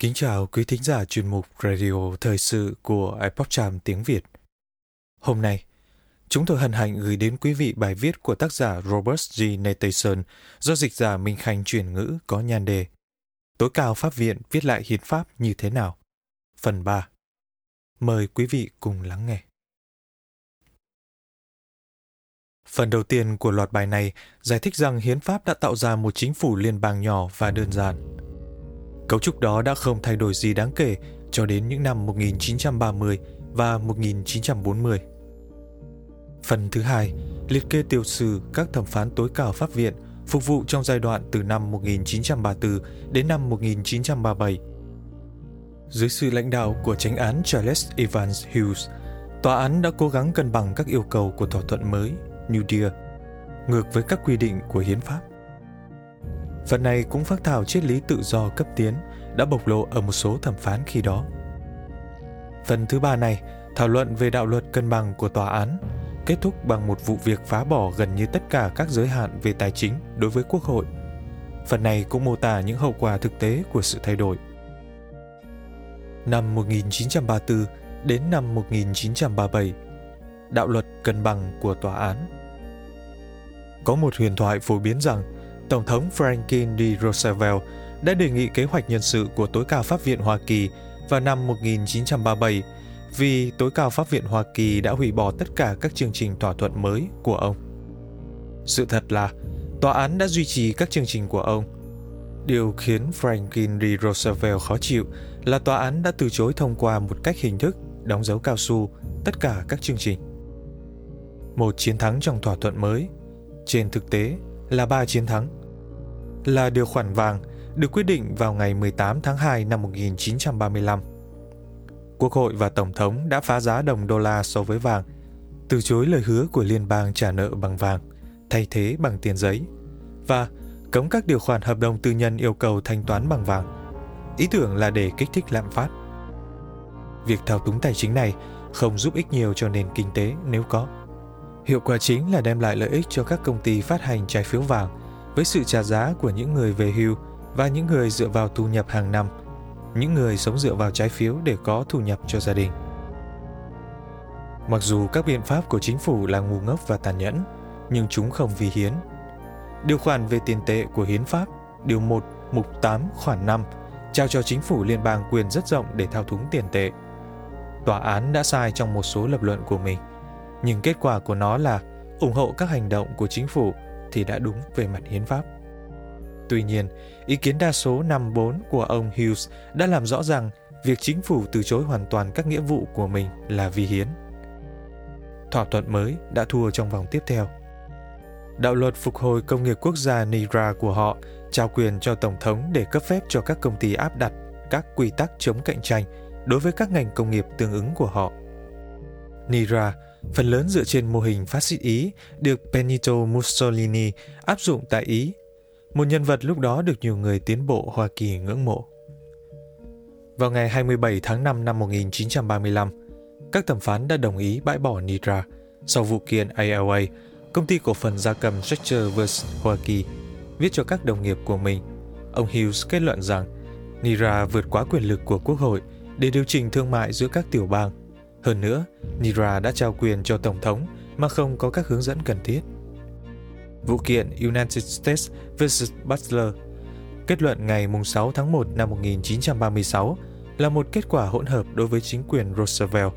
Kính chào quý thính giả chuyên mục Radio Thời sự của Epoch Times tiếng Việt. Hôm nay, chúng tôi hân hạnh gửi đến quý vị bài viết của tác giả Robert G. Nathanson do dịch giả Minh Khánh chuyển ngữ có nhan đề Tối cao Pháp viện viết lại hiến pháp như thế nào? Phần 3 Mời quý vị cùng lắng nghe. Phần đầu tiên của loạt bài này giải thích rằng hiến pháp đã tạo ra một chính phủ liên bang nhỏ và đơn giản. Cấu trúc đó đã không thay đổi gì đáng kể cho đến những năm 1930 và 1940. Phần thứ hai liệt kê tiểu sử các thẩm phán tối cao pháp viện phục vụ trong giai đoạn từ năm 1934 đến năm 1937. Dưới sự lãnh đạo của tránh án Charles Evans Hughes, tòa án đã cố gắng cân bằng các yêu cầu của thỏa thuận mới New Deal, ngược với các quy định của hiến pháp. Phần này cũng phát thảo triết lý tự do cấp tiến đã bộc lộ ở một số thẩm phán khi đó. Phần thứ ba này thảo luận về đạo luật cân bằng của tòa án, kết thúc bằng một vụ việc phá bỏ gần như tất cả các giới hạn về tài chính đối với quốc hội. Phần này cũng mô tả những hậu quả thực tế của sự thay đổi. Năm 1934 đến năm 1937, đạo luật cân bằng của tòa án. Có một huyền thoại phổ biến rằng Tổng thống Franklin D. Roosevelt đã đề nghị kế hoạch nhân sự của Tối cao Pháp viện Hoa Kỳ vào năm 1937 vì Tối cao Pháp viện Hoa Kỳ đã hủy bỏ tất cả các chương trình thỏa thuận mới của ông. Sự thật là, tòa án đã duy trì các chương trình của ông. Điều khiến Franklin D. Roosevelt khó chịu là tòa án đã từ chối thông qua một cách hình thức đóng dấu cao su tất cả các chương trình. Một chiến thắng trong thỏa thuận mới, trên thực tế là ba chiến thắng là điều khoản vàng được quyết định vào ngày 18 tháng 2 năm 1935. Quốc hội và Tổng thống đã phá giá đồng đô la so với vàng, từ chối lời hứa của liên bang trả nợ bằng vàng, thay thế bằng tiền giấy, và cấm các điều khoản hợp đồng tư nhân yêu cầu thanh toán bằng vàng. Ý tưởng là để kích thích lạm phát. Việc thao túng tài chính này không giúp ích nhiều cho nền kinh tế nếu có. Hiệu quả chính là đem lại lợi ích cho các công ty phát hành trái phiếu vàng với sự trả giá của những người về hưu và những người dựa vào thu nhập hàng năm, những người sống dựa vào trái phiếu để có thu nhập cho gia đình. Mặc dù các biện pháp của chính phủ là ngu ngốc và tàn nhẫn, nhưng chúng không vi hiến. Điều khoản về tiền tệ của hiến pháp, điều 1, mục 8, khoản 5, trao cho chính phủ liên bang quyền rất rộng để thao túng tiền tệ. Tòa án đã sai trong một số lập luận của mình, nhưng kết quả của nó là ủng hộ các hành động của chính phủ thì đã đúng về mặt hiến pháp. Tuy nhiên, ý kiến đa số 5-4 của ông Hughes đã làm rõ rằng việc chính phủ từ chối hoàn toàn các nghĩa vụ của mình là vi hiến. Thỏa thuận mới đã thua trong vòng tiếp theo. Đạo luật phục hồi công nghiệp quốc gia NIRA của họ trao quyền cho Tổng thống để cấp phép cho các công ty áp đặt các quy tắc chống cạnh tranh đối với các ngành công nghiệp tương ứng của họ. NIRA phần lớn dựa trên mô hình phát xít Ý được Benito Mussolini áp dụng tại Ý, một nhân vật lúc đó được nhiều người tiến bộ Hoa Kỳ ngưỡng mộ. Vào ngày 27 tháng 5 năm 1935, các thẩm phán đã đồng ý bãi bỏ NIDRA sau vụ kiện ALA, công ty cổ phần gia cầm Stretcher vs. Hoa Kỳ, viết cho các đồng nghiệp của mình. Ông Hughes kết luận rằng NIRA vượt quá quyền lực của Quốc hội để điều chỉnh thương mại giữa các tiểu bang hơn nữa, Nira đã trao quyền cho Tổng thống mà không có các hướng dẫn cần thiết. Vụ kiện United States vs. Butler kết luận ngày 6 tháng 1 năm 1936 là một kết quả hỗn hợp đối với chính quyền Roosevelt.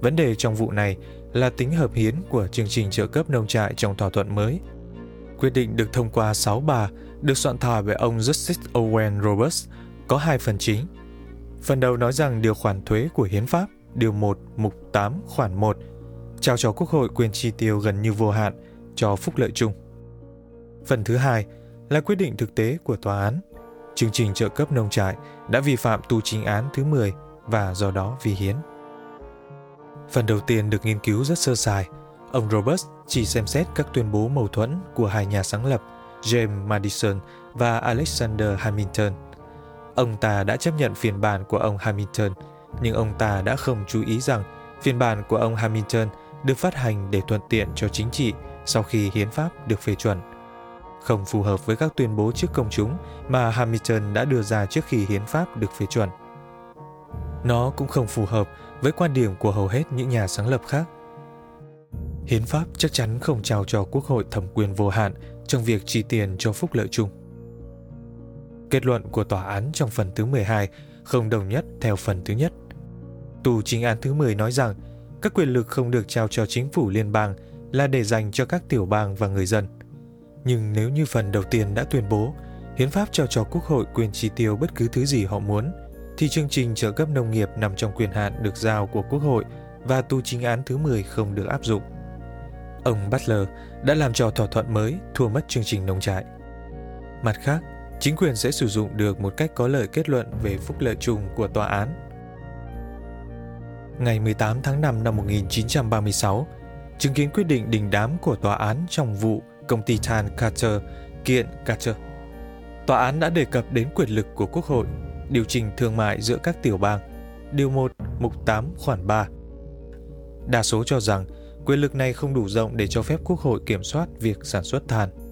Vấn đề trong vụ này là tính hợp hiến của chương trình trợ cấp nông trại trong thỏa thuận mới. Quyết định được thông qua 6 bà được soạn thảo bởi ông Justice Owen Roberts có hai phần chính. Phần đầu nói rằng điều khoản thuế của hiến pháp điều 1, mục 8, khoản 1, trao cho Quốc hội quyền chi tiêu gần như vô hạn cho phúc lợi chung. Phần thứ hai là quyết định thực tế của tòa án. Chương trình trợ cấp nông trại đã vi phạm tu chính án thứ 10 và do đó vi hiến. Phần đầu tiên được nghiên cứu rất sơ sài. Ông Roberts chỉ xem xét các tuyên bố mâu thuẫn của hai nhà sáng lập James Madison và Alexander Hamilton. Ông ta đã chấp nhận phiên bản của ông Hamilton – nhưng ông ta đã không chú ý rằng phiên bản của ông Hamilton được phát hành để thuận tiện cho chính trị sau khi hiến pháp được phê chuẩn. không phù hợp với các tuyên bố trước công chúng mà Hamilton đã đưa ra trước khi hiến pháp được phê chuẩn. Nó cũng không phù hợp với quan điểm của hầu hết những nhà sáng lập khác. Hiến pháp chắc chắn không trao cho Quốc hội thẩm quyền vô hạn trong việc chi tiền cho phúc lợi chung. Kết luận của tòa án trong phần thứ 12 không đồng nhất theo phần thứ nhất. Tù chính án thứ 10 nói rằng các quyền lực không được trao cho chính phủ liên bang là để dành cho các tiểu bang và người dân. Nhưng nếu như phần đầu tiên đã tuyên bố hiến pháp trao cho quốc hội quyền chi tiêu bất cứ thứ gì họ muốn, thì chương trình trợ cấp nông nghiệp nằm trong quyền hạn được giao của quốc hội và tu chính án thứ 10 không được áp dụng. Ông Butler đã làm cho thỏa thuận mới thua mất chương trình nông trại. Mặt khác, chính quyền sẽ sử dụng được một cách có lợi kết luận về phúc lợi chung của tòa án. Ngày 18 tháng 5 năm 1936, chứng kiến quyết định đình đám của tòa án trong vụ công ty than Carter kiện Carter. Tòa án đã đề cập đến quyền lực của Quốc hội điều chỉnh thương mại giữa các tiểu bang. Điều 1, mục 8, khoản 3. Đa số cho rằng quyền lực này không đủ rộng để cho phép Quốc hội kiểm soát việc sản xuất than.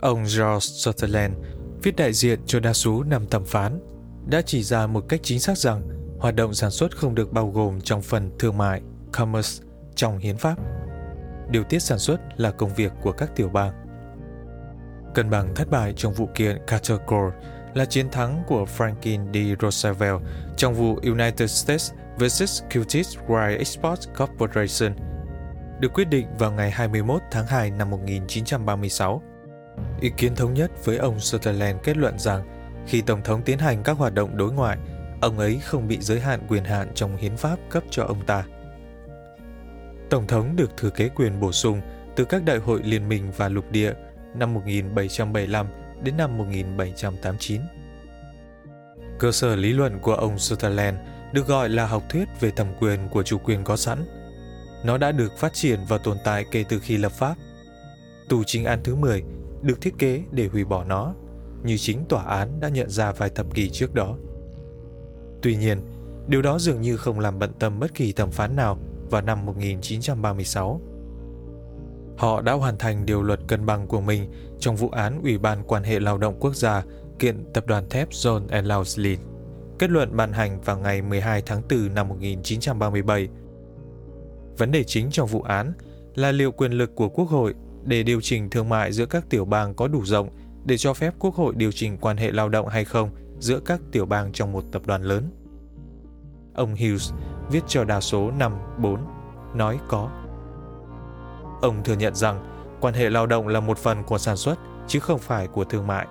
Ông George Sutherland, viết đại diện cho đa số năm thẩm phán, đã chỉ ra một cách chính xác rằng hoạt động sản xuất không được bao gồm trong phần thương mại, commerce, trong hiến pháp. Điều tiết sản xuất là công việc của các tiểu bang. Cân bằng thất bại trong vụ kiện Carter Gore là chiến thắng của Franklin D. Roosevelt trong vụ United States vs. Curtis Wright Export Corporation, được quyết định vào ngày 21 tháng 2 năm 1936. Ý kiến thống nhất với ông Sutherland kết luận rằng khi Tổng thống tiến hành các hoạt động đối ngoại, ông ấy không bị giới hạn quyền hạn trong hiến pháp cấp cho ông ta. Tổng thống được thừa kế quyền bổ sung từ các đại hội liên minh và lục địa năm 1775 đến năm 1789. Cơ sở lý luận của ông Sutherland được gọi là học thuyết về thẩm quyền của chủ quyền có sẵn. Nó đã được phát triển và tồn tại kể từ khi lập pháp. Tù chính án thứ 10 được thiết kế để hủy bỏ nó, như chính tòa án đã nhận ra vài thập kỷ trước đó. Tuy nhiên, điều đó dường như không làm bận tâm bất kỳ thẩm phán nào vào năm 1936. Họ đã hoàn thành điều luật cân bằng của mình trong vụ án Ủy ban quan hệ lao động quốc gia kiện tập đoàn thép John and Lauslin. Kết luận ban hành vào ngày 12 tháng 4 năm 1937. Vấn đề chính trong vụ án là liệu quyền lực của Quốc hội để điều chỉnh thương mại giữa các tiểu bang có đủ rộng để cho phép Quốc hội điều chỉnh quan hệ lao động hay không giữa các tiểu bang trong một tập đoàn lớn. Ông Hughes viết cho đa số 5-4 nói có. Ông thừa nhận rằng quan hệ lao động là một phần của sản xuất chứ không phải của thương mại.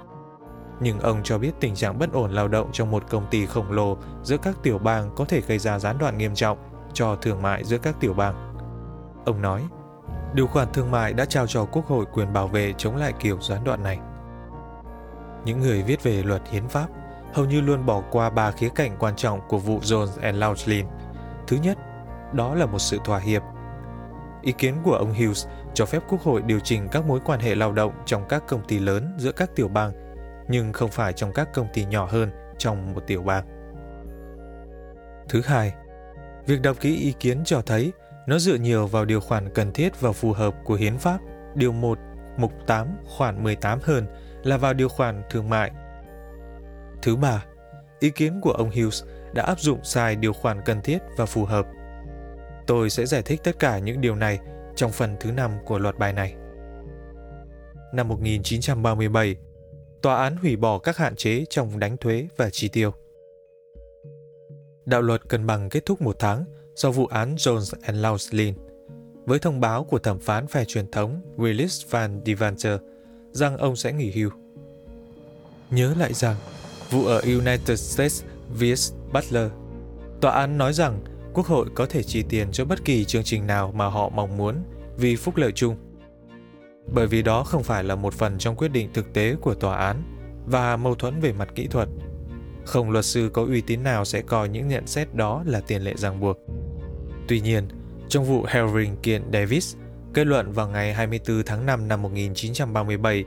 Nhưng ông cho biết tình trạng bất ổn lao động trong một công ty khổng lồ giữa các tiểu bang có thể gây ra gián đoạn nghiêm trọng cho thương mại giữa các tiểu bang. Ông nói, điều khoản thương mại đã trao cho Quốc hội quyền bảo vệ chống lại kiểu gián đoạn này. Những người viết về luật hiến pháp hầu như luôn bỏ qua ba khía cạnh quan trọng của vụ Jones and Laughlin. Thứ nhất, đó là một sự thỏa hiệp. Ý kiến của ông Hughes cho phép Quốc hội điều chỉnh các mối quan hệ lao động trong các công ty lớn giữa các tiểu bang, nhưng không phải trong các công ty nhỏ hơn trong một tiểu bang. Thứ hai, việc đọc kỹ ý kiến cho thấy nó dựa nhiều vào điều khoản cần thiết và phù hợp của hiến pháp, điều 1, mục 8, khoản 18 hơn là vào điều khoản thương mại Thứ ba, ý kiến của ông Hughes đã áp dụng sai điều khoản cần thiết và phù hợp. Tôi sẽ giải thích tất cả những điều này trong phần thứ năm của loạt bài này. Năm 1937, tòa án hủy bỏ các hạn chế trong đánh thuế và chi tiêu. Đạo luật cân bằng kết thúc một tháng sau vụ án Jones and Lauslin, với thông báo của thẩm phán phe truyền thống Willis van Devanter rằng ông sẽ nghỉ hưu. Nhớ lại rằng, vụ ở United States vs. Butler. Tòa án nói rằng Quốc hội có thể chi tiền cho bất kỳ chương trình nào mà họ mong muốn vì phúc lợi chung. Bởi vì đó không phải là một phần trong quyết định thực tế của tòa án và mâu thuẫn về mặt kỹ thuật. Không luật sư có uy tín nào sẽ coi những nhận xét đó là tiền lệ ràng buộc. Tuy nhiên, trong vụ Herring kiện Davis, kết luận vào ngày 24 tháng 5 năm 1937,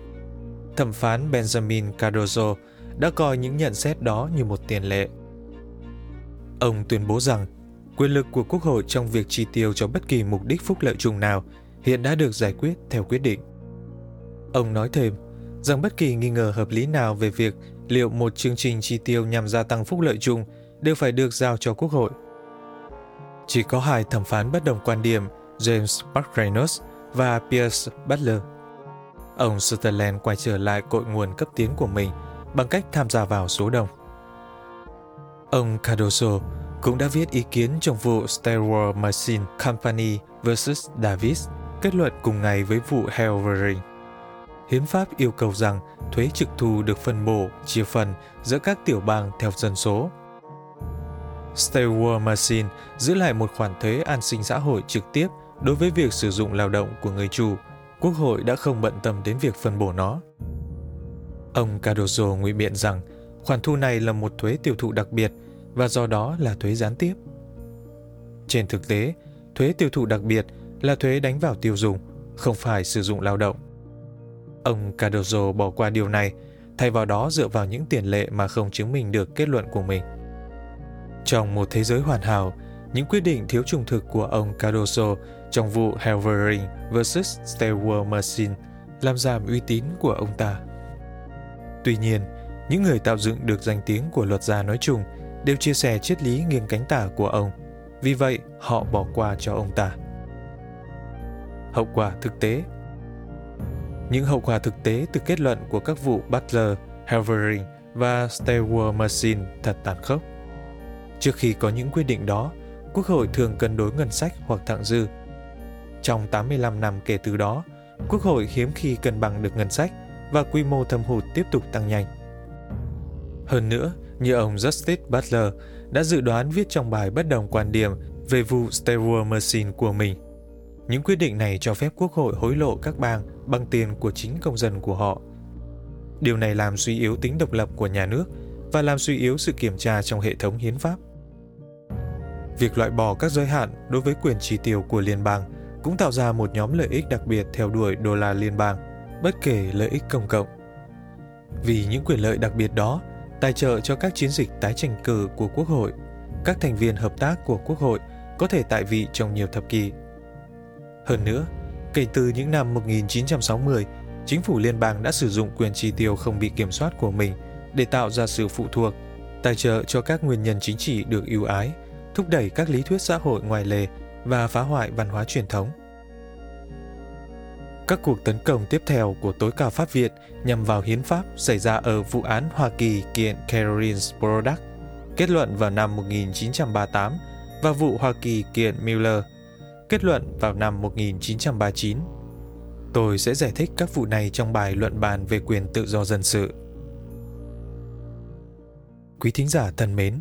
thẩm phán Benjamin Cardozo đã coi những nhận xét đó như một tiền lệ. Ông tuyên bố rằng quyền lực của Quốc hội trong việc chi tiêu cho bất kỳ mục đích phúc lợi chung nào hiện đã được giải quyết theo quyết định. Ông nói thêm rằng bất kỳ nghi ngờ hợp lý nào về việc liệu một chương trình chi tiêu nhằm gia tăng phúc lợi chung đều phải được giao cho Quốc hội. Chỉ có hai thẩm phán bất đồng quan điểm James McReynolds và Pierce Butler. Ông Sutherland quay trở lại cội nguồn cấp tiến của mình bằng cách tham gia vào số đông. Ông Cardoso cũng đã viết ý kiến trong vụ Star Wars Machine Company vs. Davis, kết luận cùng ngày với vụ Helvering. Hiến pháp yêu cầu rằng thuế trực thu được phân bổ, chia phần giữa các tiểu bang theo dân số. Star War Machine giữ lại một khoản thuế an sinh xã hội trực tiếp đối với việc sử dụng lao động của người chủ. Quốc hội đã không bận tâm đến việc phân bổ nó. Ông Cardozo ngụy biện rằng khoản thu này là một thuế tiêu thụ đặc biệt và do đó là thuế gián tiếp. Trên thực tế, thuế tiêu thụ đặc biệt là thuế đánh vào tiêu dùng, không phải sử dụng lao động. Ông Cardozo bỏ qua điều này, thay vào đó dựa vào những tiền lệ mà không chứng minh được kết luận của mình. Trong một thế giới hoàn hảo, những quyết định thiếu trung thực của ông Cardoso trong vụ Helvering vs. Star Machine làm giảm uy tín của ông ta. Tuy nhiên, những người tạo dựng được danh tiếng của luật gia nói chung đều chia sẻ triết lý nghiêng cánh tả của ông, vì vậy họ bỏ qua cho ông ta. Hậu quả thực tế Những hậu quả thực tế từ kết luận của các vụ Butler, Helvering và Star Machine thật tàn khốc. Trước khi có những quyết định đó, Quốc hội thường cân đối ngân sách hoặc thặng dư. Trong 85 năm kể từ đó, Quốc hội hiếm khi cân bằng được ngân sách và quy mô thâm hụt tiếp tục tăng nhanh. Hơn nữa, như ông Justice Butler đã dự đoán viết trong bài bất đồng quan điểm về vụ Star Wars Machine của mình. Những quyết định này cho phép Quốc hội hối lộ các bang bằng tiền của chính công dân của họ. Điều này làm suy yếu tính độc lập của nhà nước và làm suy yếu sự kiểm tra trong hệ thống hiến pháp. Việc loại bỏ các giới hạn đối với quyền chi tiêu của liên bang cũng tạo ra một nhóm lợi ích đặc biệt theo đuổi đô la liên bang, bất kể lợi ích công cộng. Vì những quyền lợi đặc biệt đó, tài trợ cho các chiến dịch tái tranh cử của Quốc hội, các thành viên hợp tác của Quốc hội có thể tại vị trong nhiều thập kỷ. Hơn nữa, kể từ những năm 1960, chính phủ liên bang đã sử dụng quyền chi tiêu không bị kiểm soát của mình để tạo ra sự phụ thuộc, tài trợ cho các nguyên nhân chính trị được ưu ái – thúc đẩy các lý thuyết xã hội ngoài lề và phá hoại văn hóa truyền thống. Các cuộc tấn công tiếp theo của tối cao pháp viện nhằm vào hiến pháp xảy ra ở vụ án Hoa Kỳ kiện Caroline's Product, kết luận vào năm 1938 và vụ Hoa Kỳ kiện Miller, kết luận vào năm 1939. Tôi sẽ giải thích các vụ này trong bài luận bàn về quyền tự do dân sự. Quý thính giả thân mến,